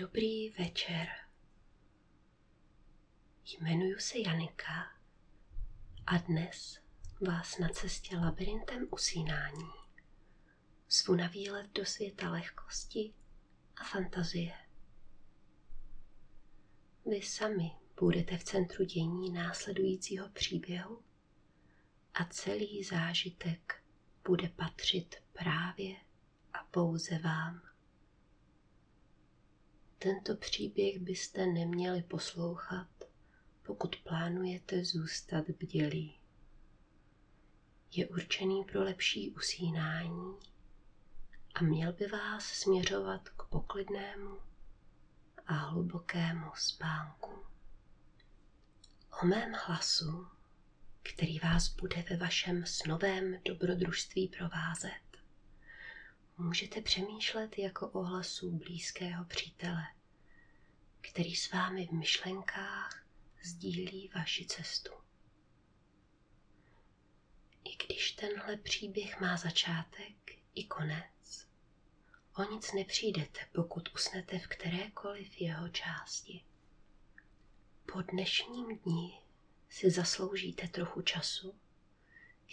Dobrý večer. Jmenuji se Janika a dnes vás na cestě labirintem usínání zvu na výlet do světa lehkosti a fantazie. Vy sami budete v centru dění následujícího příběhu a celý zážitek bude patřit právě a pouze vám. Tento příběh byste neměli poslouchat, pokud plánujete zůstat bdělí. Je určený pro lepší usínání a měl by vás směřovat k poklidnému a hlubokému spánku. O mém hlasu, který vás bude ve vašem snovém dobrodružství provázet, můžete přemýšlet jako o hlasu blízkého přítele, který s vámi v myšlenkách sdílí vaši cestu. I když tenhle příběh má začátek i konec, o nic nepřijdete, pokud usnete v kterékoliv jeho části. Po dnešním dni si zasloužíte trochu času,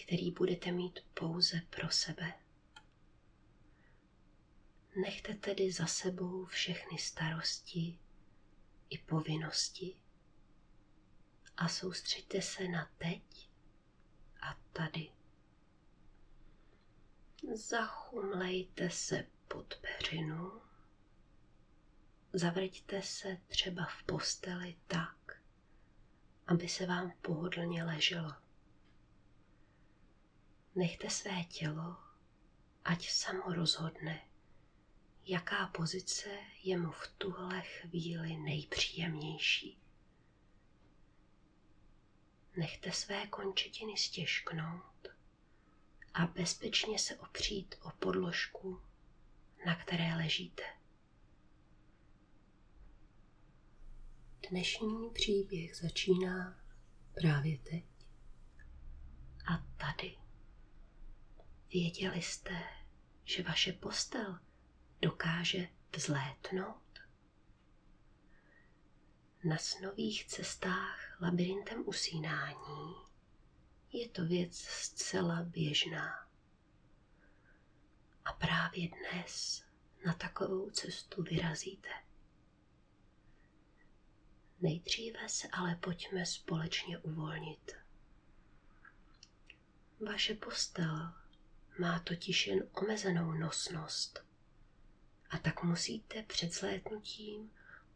který budete mít pouze pro sebe. Nechte tedy za sebou všechny starosti i povinnosti a soustřeďte se na teď a tady. Zachumlejte se pod peřinu, zavrťte se třeba v posteli tak, aby se vám pohodlně leželo. Nechte své tělo, ať samo rozhodne, jaká pozice je mu v tuhle chvíli nejpříjemnější. Nechte své končetiny stěžknout a bezpečně se opřít o podložku, na které ležíte. Dnešní příběh začíná právě teď a tady. Věděli jste, že vaše postel dokáže vzlétnout? Na snových cestách labirintem usínání je to věc zcela běžná. A právě dnes na takovou cestu vyrazíte. Nejdříve se ale pojďme společně uvolnit. Vaše postel má totiž jen omezenou nosnost a tak musíte před zlétnutím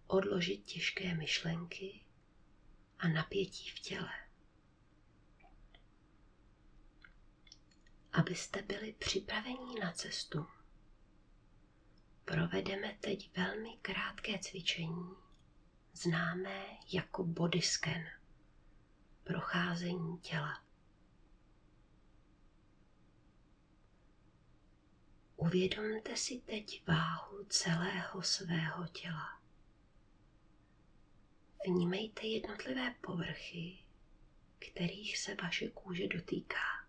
odložit těžké myšlenky a napětí v těle. Abyste byli připraveni na cestu, provedeme teď velmi krátké cvičení, známé jako body scan, procházení těla. Uvědomte si teď váhu celého svého těla. Vnímejte jednotlivé povrchy, kterých se vaše kůže dotýká.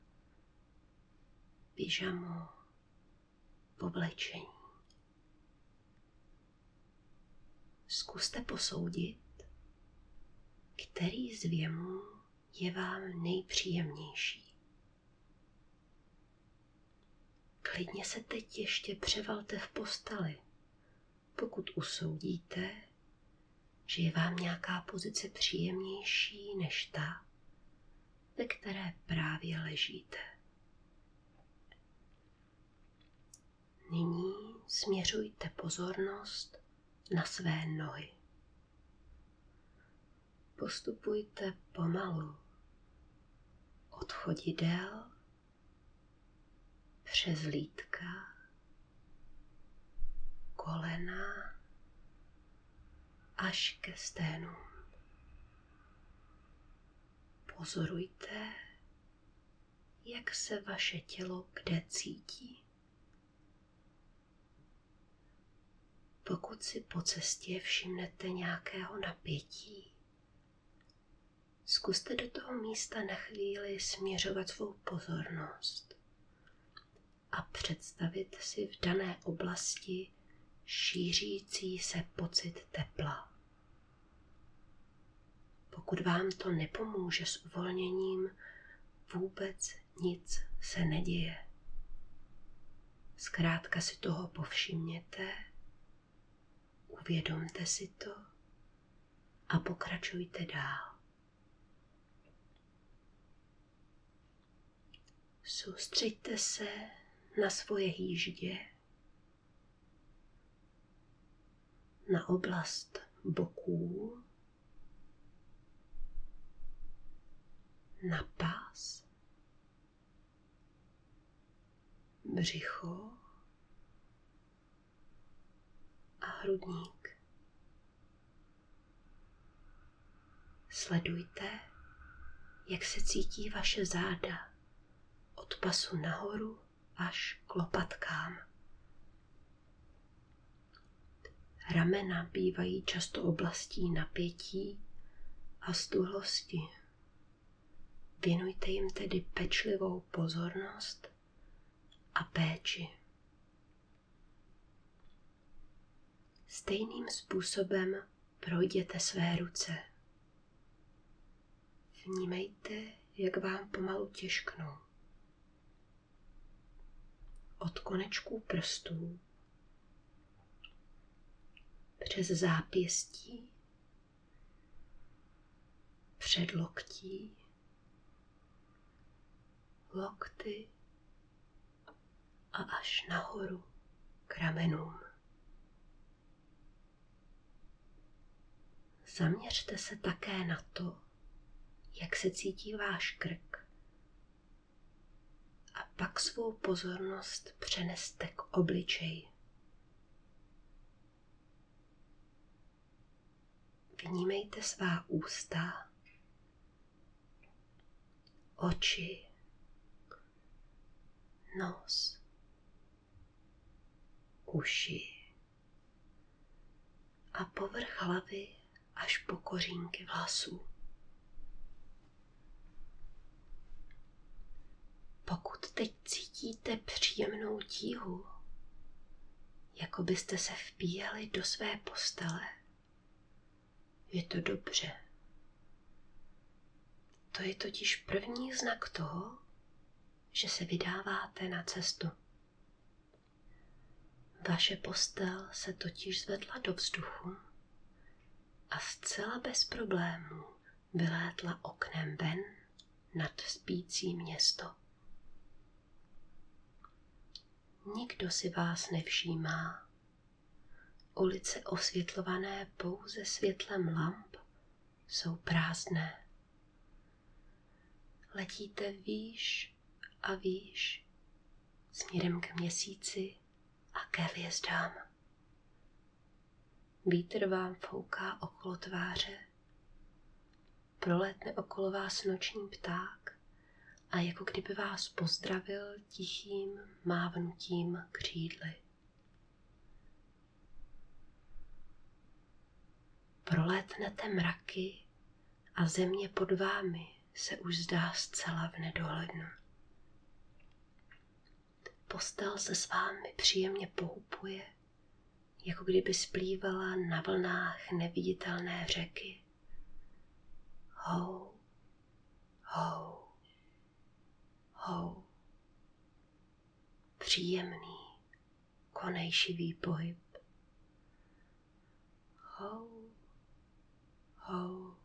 Pyžamo, povlečení. Zkuste posoudit, který z věmů je vám nejpříjemnější. Klidně se teď ještě převalte v posteli, pokud usoudíte, že je vám nějaká pozice příjemnější než ta, ve které právě ležíte. Nyní směřujte pozornost na své nohy. Postupujte pomalu od chodidel přes lítka, kolena až ke sténu. Pozorujte, jak se vaše tělo kde cítí. Pokud si po cestě všimnete nějakého napětí, zkuste do toho místa na chvíli směřovat svou pozornost a představit si v dané oblasti, šířící se pocit tepla. Pokud vám to nepomůže s uvolněním, vůbec nic se neděje. Zkrátka si toho povšimněte, uvědomte si to a pokračujte dál. Soustřeďte se na svoje hýždě, na oblast boků, na pás, břicho. A hrudník. Sledujte, jak se cítí vaše záda od pasu nahoru až k lopatkám. Ramena bývají často oblastí napětí a stuhlosti. Věnujte jim tedy pečlivou pozornost a péči. Stejným způsobem projděte své ruce. Vnímejte, jak vám pomalu těžknou. Od konečků prstů přes zápěstí, před loktí, lokty a až nahoru k ramenům. Zaměřte se také na to, jak se cítí váš krk. A pak svou pozornost přeneste k obličeji. Vnímejte svá ústa, oči, nos, uši a povrch hlavy až po kořínky vlasů. Pokud teď cítíte příjemnou tíhu, jako byste se vpíjeli do své postele, je to dobře. To je totiž první znak toho, že se vydáváte na cestu. Vaše postel se totiž zvedla do vzduchu a zcela bez problémů vylétla oknem ven nad spící město. Nikdo si vás nevšímá. Ulice osvětlované pouze světlem lamp jsou prázdné. Letíte výš a výš směrem k měsíci a ke hvězdám. Vítr vám fouká okolo tváře, proletne okolo vás noční pták a jako kdyby vás pozdravil tichým mávnutím křídly. Prolétnete mraky a země pod vámi se už zdá zcela v nedohlednu. Postel se s vámi příjemně pohupuje, jako kdyby splývala na vlnách neviditelné řeky. Hou, hou, hou. Příjemný, konejšivý pohyb. Hou, hou,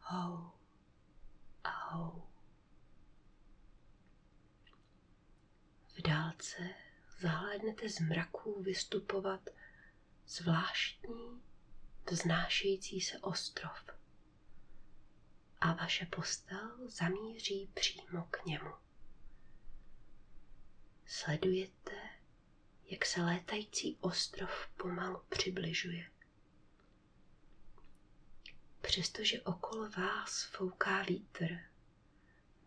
hou a hou. V dálce zahlédnete z mraků vystupovat zvláštní, vznášející se ostrov a vaše postel zamíří přímo k němu. Sledujete, jak se létající ostrov pomalu přibližuje. Přestože okolo vás fouká vítr,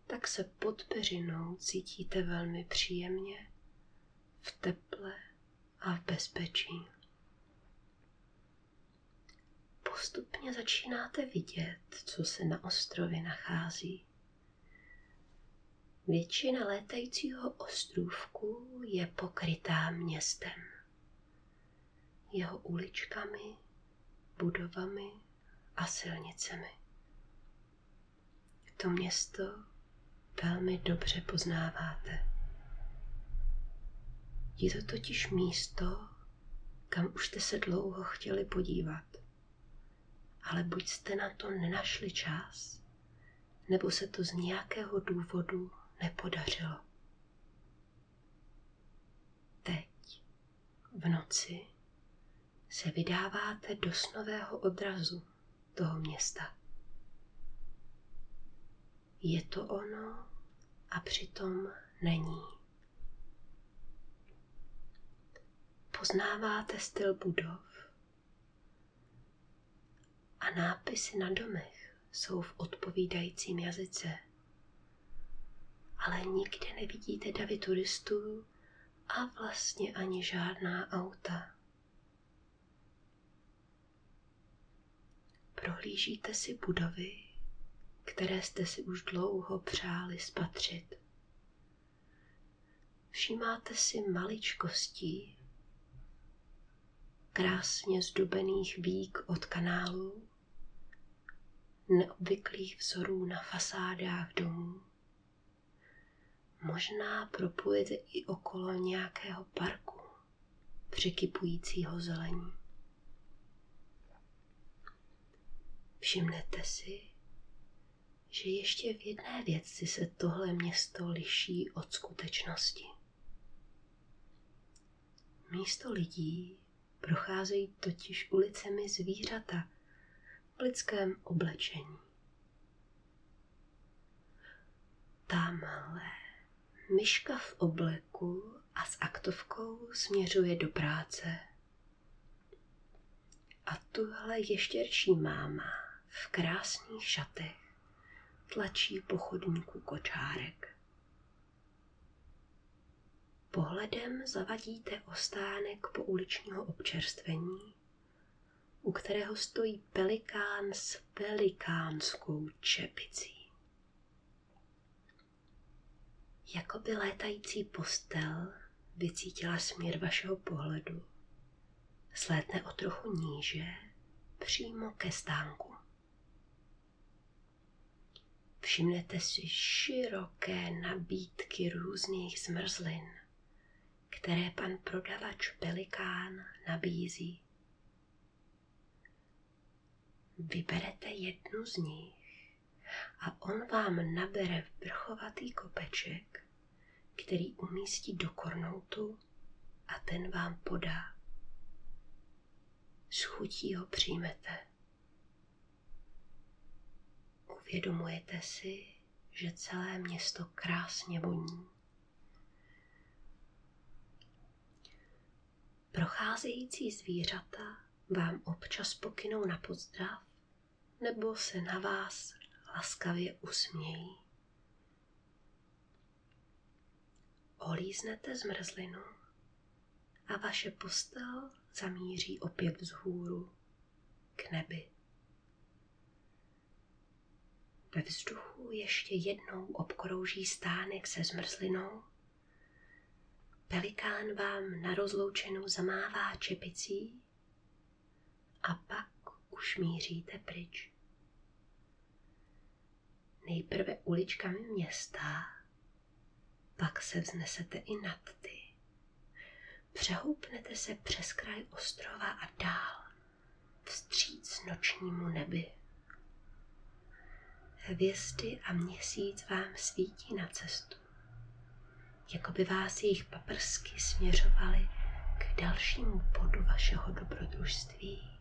tak se pod peřinou cítíte velmi příjemně, v teple a v bezpečí. Postupně začínáte vidět, co se na ostrově nachází. Většina létajícího ostrůvku je pokrytá městem. jeho uličkami, budovami a silnicemi. To město velmi dobře poznáváte. Je to totiž místo, kam už jste se dlouho chtěli podívat. Ale buď jste na to nenašli čas, nebo se to z nějakého důvodu nepodařilo. Teď, v noci, se vydáváte do snového odrazu toho města. Je to ono a přitom není. Poznáváte styl budov a nápisy na domech jsou v odpovídajícím jazyce. Ale nikde nevidíte davy turistů a vlastně ani žádná auta. Prohlížíte si budovy, které jste si už dlouho přáli spatřit. Všímáte si maličkostí, krásně zdobených vík od kanálu, neobvyklých vzorů na fasádách domů. Možná proplujete i okolo nějakého parku, překypujícího zelení. Všimnete si, že ještě v jedné věci se tohle město liší od skutečnosti. Místo lidí procházejí totiž ulicemi zvířata lidském oblečení. Tamhle myška v obleku a s aktovkou směřuje do práce. A tuhle ještěrčí máma v krásných šatech tlačí po chodníku kočárek. Pohledem zavadíte o stánek po uličního občerstvení, u kterého stojí pelikán s pelikánskou čepicí. Jakoby létající postel vycítila směr vašeho pohledu. Slétne o trochu níže, přímo ke stánku. Všimnete si široké nabídky různých zmrzlin, které pan prodavač Pelikán nabízí. Vyberete jednu z nich a on vám nabere vrchovatý kopeček, který umístí do kornoutu a ten vám podá. S chutí ho přijmete. Uvědomujete si, že celé město krásně voní. Procházející zvířata vám občas pokynou na pozdrav nebo se na vás laskavě usmějí. Olíznete zmrzlinu a vaše postel zamíří opět vzhůru k nebi. Ve vzduchu ještě jednou obkrouží stánek se zmrzlinou. Pelikán vám na rozloučenou zamává čepicí a pak už míříte pryč. Nejprve uličkami města, pak se vznesete i nad ty. Přehoupnete se přes kraj ostrova a dál, vstříc nočnímu nebi. Hvězdy a měsíc vám svítí na cestu, jako by vás jejich paprsky směřovaly k dalšímu bodu vašeho dobrodružství.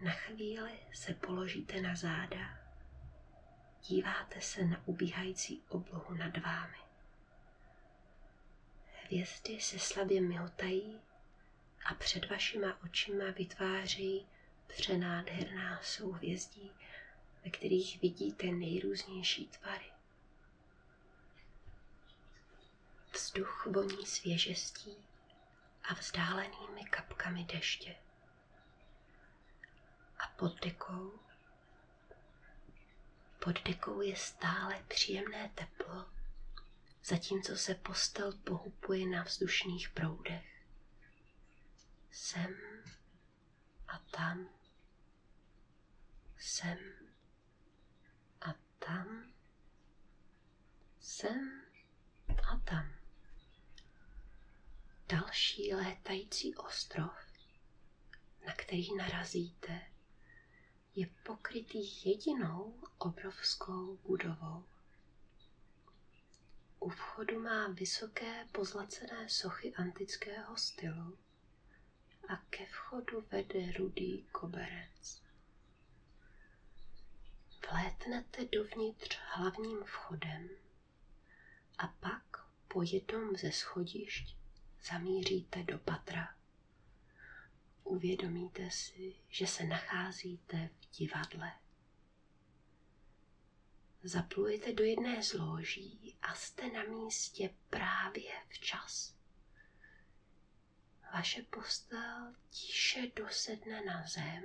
Na chvíli se položíte na záda, díváte se na ubíhající oblohu nad vámi. Hvězdy se slabě mihotají a před vašima očima vytvářejí přenádherná souhvězdí, ve kterých vidíte nejrůznější tvary. Vzduch voní svěžestí a vzdálenými kapkami deště. A pod dekou, pod dekou je stále příjemné teplo, zatímco se postel pohupuje na vzdušných proudech. sem a tam, sem a tam, sem a tam. Další létající ostrov, na který narazíte, je pokrytý jedinou obrovskou budovou. U vchodu má vysoké pozlacené sochy antického stylu a ke vchodu vede rudý koberec. Vlétnete dovnitř hlavním vchodem a pak po jednom ze schodišť zamíříte do patra. Uvědomíte si, že se nacházíte v divadle. Zaplujete do jedné z loží a jste na místě právě včas. Vaše postel tiše dosedne na zem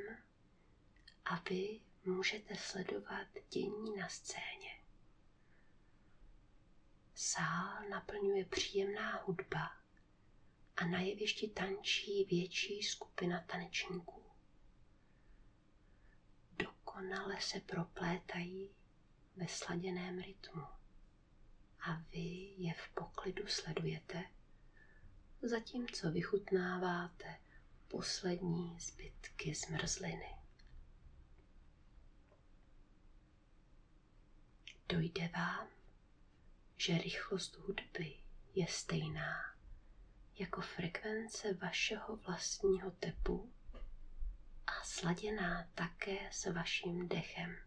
a vy můžete sledovat dění na scéně. Sál naplňuje příjemná hudba a na jevišti tančí větší skupina tanečníků. Dokonale se proplétají ve sladěném rytmu a vy je v poklidu sledujete, zatímco vychutnáváte poslední zbytky zmrzliny. Dojde vám, že rychlost hudby je stejná jako frekvence vašeho vlastního tepu a sladěná také s vaším dechem.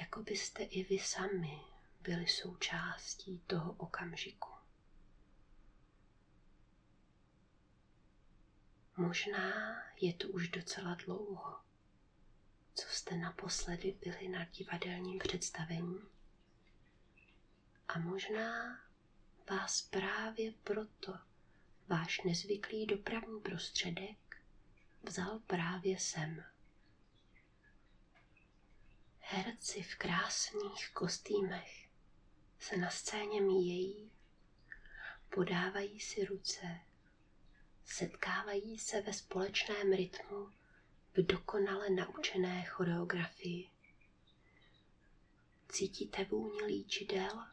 Jako byste i vy sami byli součástí toho okamžiku. Možná je to už docela dlouho, co jste naposledy byli na divadelním představení. A možná vás právě proto váš nezvyklý dopravní prostředek vzal právě sem. Herci v krásných kostýmech se na scéně míjejí, podávají si ruce, setkávají se ve společném rytmu v dokonale naučené choreografii. Cítíte vůni líčidel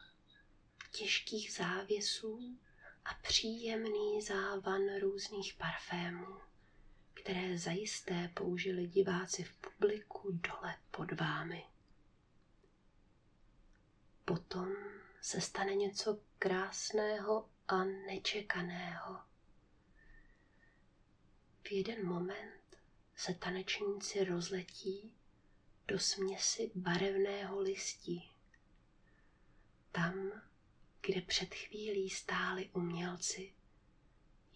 těžkých závěsů a příjemný závan různých parfémů, které zajisté použili diváci v publiku dole pod vámi. Potom se stane něco krásného a nečekaného. V jeden moment se tanečníci rozletí do směsi barevného listí. Tam kde před chvílí stáli umělci,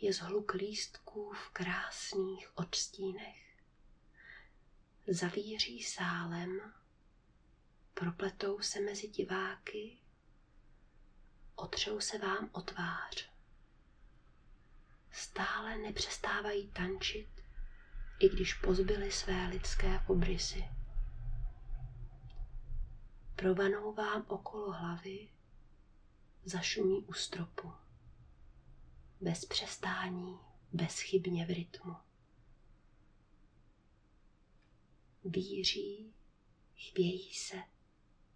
je zhluk lístků v krásných odstínech. Zavíří sálem, propletou se mezi diváky, otřou se vám o tvář. Stále nepřestávají tančit, i když pozbyli své lidské obrysy. Provanou vám okolo hlavy zašumí u stropu. Bez přestání, bezchybně v rytmu. Víří, chvějí se,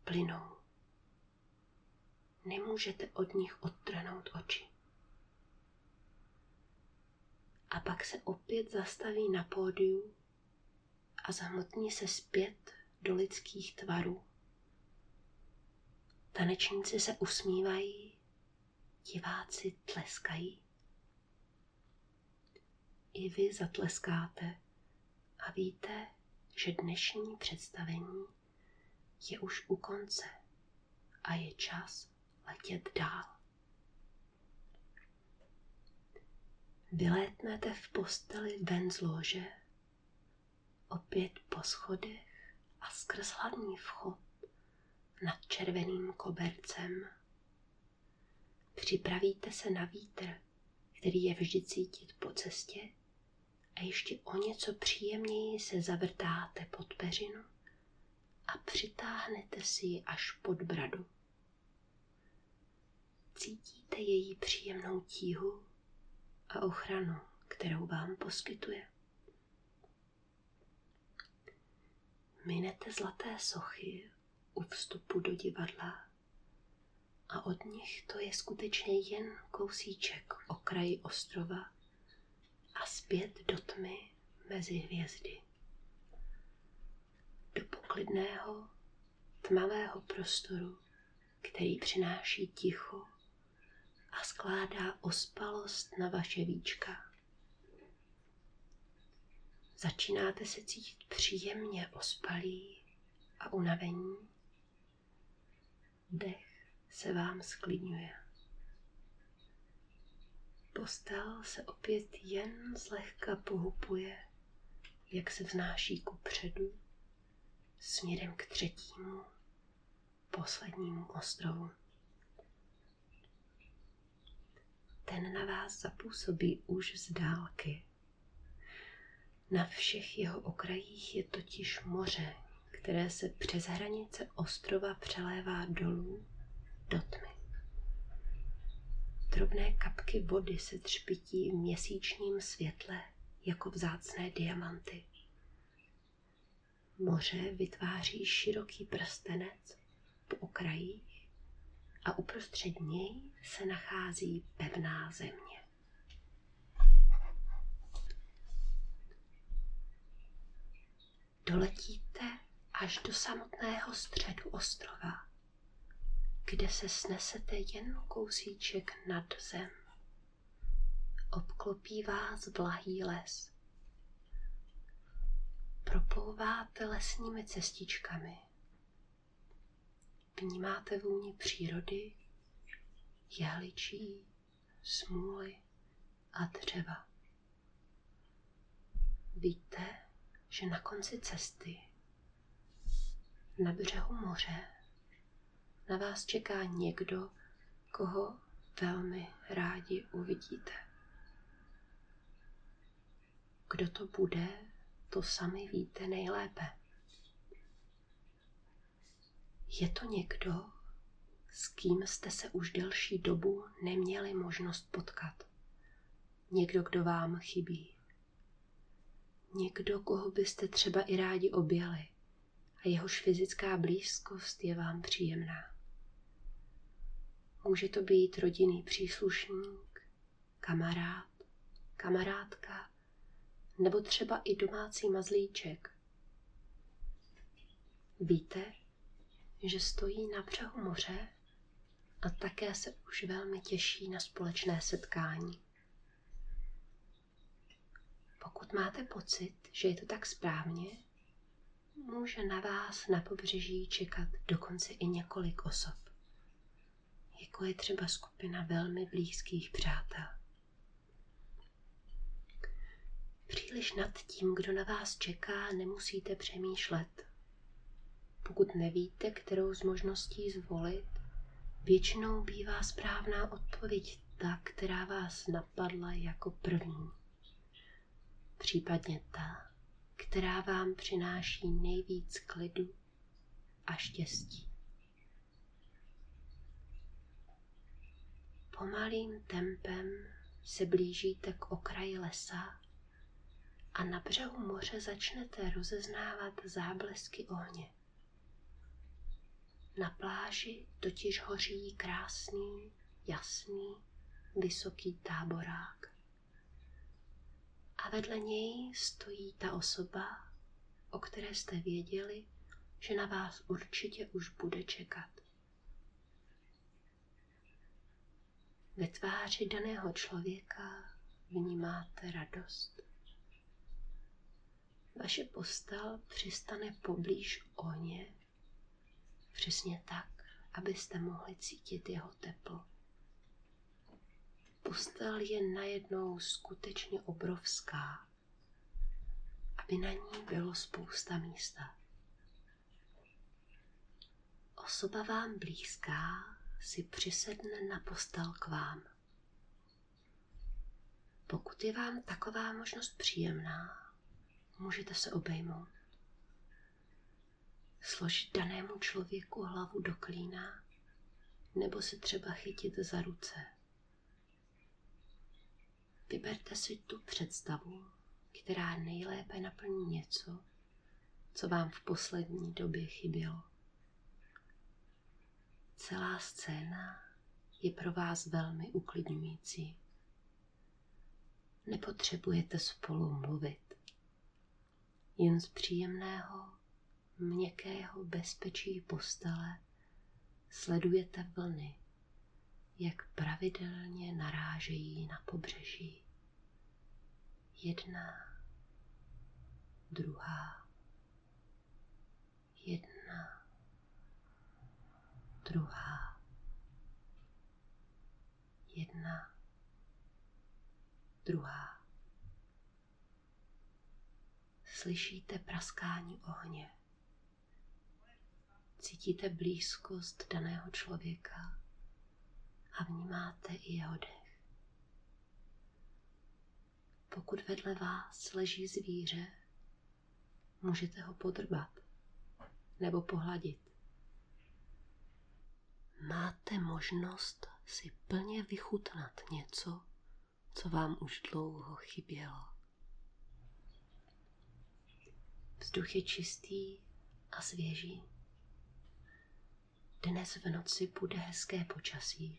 plynou. Nemůžete od nich odtrhnout oči. A pak se opět zastaví na pódiu a zahmotní se zpět do lidských tvarů. Tanečníci se usmívají, diváci tleskají. I vy zatleskáte a víte, že dnešní představení je už u konce a je čas letět dál. Vylétnete v posteli ven z lože, opět po schodech a skrz hlavní vchod nad červeným kobercem. Připravíte se na vítr, který je vždy cítit po cestě a ještě o něco příjemněji se zavrtáte pod peřinu a přitáhnete si ji až pod bradu. Cítíte její příjemnou tíhu a ochranu, kterou vám poskytuje. Minete zlaté sochy u vstupu do divadla a od nich to je skutečně jen kousíček okraji ostrova a zpět do tmy mezi hvězdy. Do poklidného, tmavého prostoru, který přináší ticho a skládá ospalost na vaše víčka. Začínáte se cítit příjemně ospalí a unavení. Dech se vám sklidňuje. Postel se opět jen zlehka pohupuje, jak se vznáší ku předu, směrem k třetímu, poslednímu ostrovu. Ten na vás zapůsobí už z dálky. Na všech jeho okrajích je totiž moře, které se přes hranice ostrova přelévá dolů do tmy. Drobné kapky vody se třpití v měsíčním světle jako vzácné diamanty. Moře vytváří široký prstenec po okrajích a uprostřed něj se nachází pevná země. Doletíte až do samotného středu ostrova kde se snesete jen kousíček nad zem. Obklopí vás vlahý les. Proplouváte lesními cestičkami. Vnímáte vůni přírody, jehličí, smůly a dřeva. Víte, že na konci cesty, na břehu moře, na vás čeká někdo, koho velmi rádi uvidíte. Kdo to bude, to sami víte nejlépe. Je to někdo, s kým jste se už delší dobu neměli možnost potkat. Někdo, kdo vám chybí. Někdo, koho byste třeba i rádi objeli a jehož fyzická blízkost je vám příjemná. Může to být rodinný příslušník, kamarád, kamarádka, nebo třeba i domácí mazlíček. Víte, že stojí na břehu moře a také se už velmi těší na společné setkání. Pokud máte pocit, že je to tak správně, může na vás na pobřeží čekat dokonce i několik osob jako je třeba skupina velmi blízkých přátel. Příliš nad tím, kdo na vás čeká, nemusíte přemýšlet. Pokud nevíte, kterou z možností zvolit, většinou bývá správná odpověď ta, která vás napadla jako první. Případně ta, která vám přináší nejvíc klidu a štěstí. Pomalým tempem se blížíte k okraji lesa a na břehu moře začnete rozeznávat záblesky ohně. Na pláži totiž hoří krásný, jasný, vysoký táborák. A vedle něj stojí ta osoba, o které jste věděli, že na vás určitě už bude čekat. Ve tváři daného člověka vnímáte radost. Vaše postel přistane poblíž ohně, přesně tak, abyste mohli cítit jeho teplo. Postel je najednou skutečně obrovská, aby na ní bylo spousta místa. Osoba vám blízká si přisedne na postel k vám. Pokud je vám taková možnost příjemná, můžete se obejmout. Složit danému člověku hlavu do klína nebo se třeba chytit za ruce. Vyberte si tu představu, která nejlépe naplní něco, co vám v poslední době chybělo. Celá scéna je pro vás velmi uklidňující. Nepotřebujete spolu mluvit. Jen z příjemného, měkkého bezpečí postele sledujete vlny, jak pravidelně narážejí na pobřeží. Jedna, druhá, jedna, druhá, jedna, druhá. Slyšíte praskání ohně. Cítíte blízkost daného člověka a vnímáte i jeho dech. Pokud vedle vás leží zvíře, můžete ho podrbat nebo pohladit. Máte možnost si plně vychutnat něco, co vám už dlouho chybělo. Vzduch je čistý a svěží. Dnes v noci bude hezké počasí.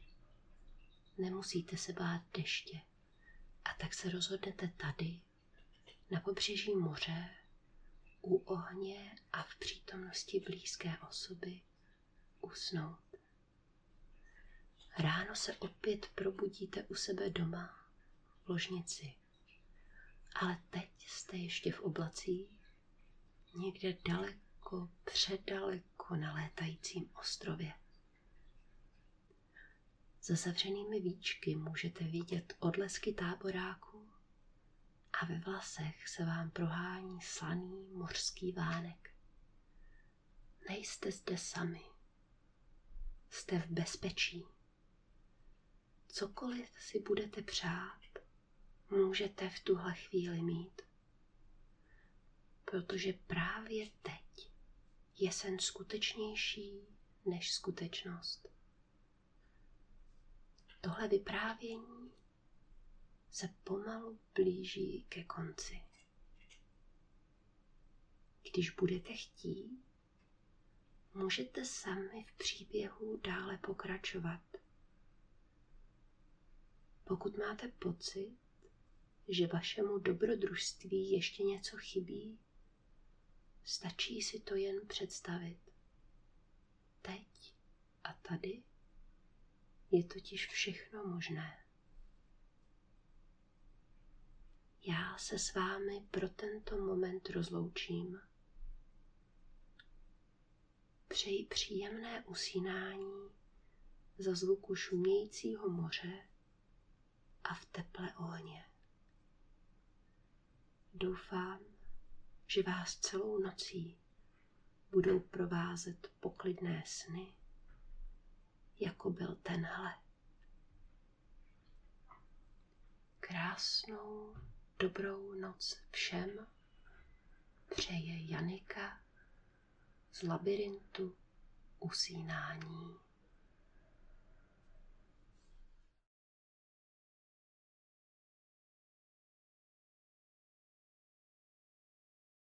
Nemusíte se bát deště. A tak se rozhodnete tady, na pobřeží moře, u ohně a v přítomnosti blízké osoby usnout. Ráno se opět probudíte u sebe doma v ložnici. Ale teď jste ještě v oblacích, někde daleko, předaleko na létajícím ostrově. Za zavřenými víčky můžete vidět odlesky táboráku a ve vlasech se vám prohání slaný mořský vánek. Nejste zde sami. Jste v bezpečí. Cokoliv si budete přát, můžete v tuhle chvíli mít. Protože právě teď je sen skutečnější než skutečnost. Tohle vyprávění se pomalu blíží ke konci. Když budete chtít, můžete sami v příběhu dále pokračovat. Pokud máte pocit, že vašemu dobrodružství ještě něco chybí, stačí si to jen představit. Teď a tady je totiž všechno možné. Já se s vámi pro tento moment rozloučím. Přeji příjemné usínání za zvuku šumějícího moře a v teple ohně. Doufám, že vás celou nocí budou provázet poklidné sny, jako byl tenhle. Krásnou dobrou noc všem přeje Janika z labirintu usínání.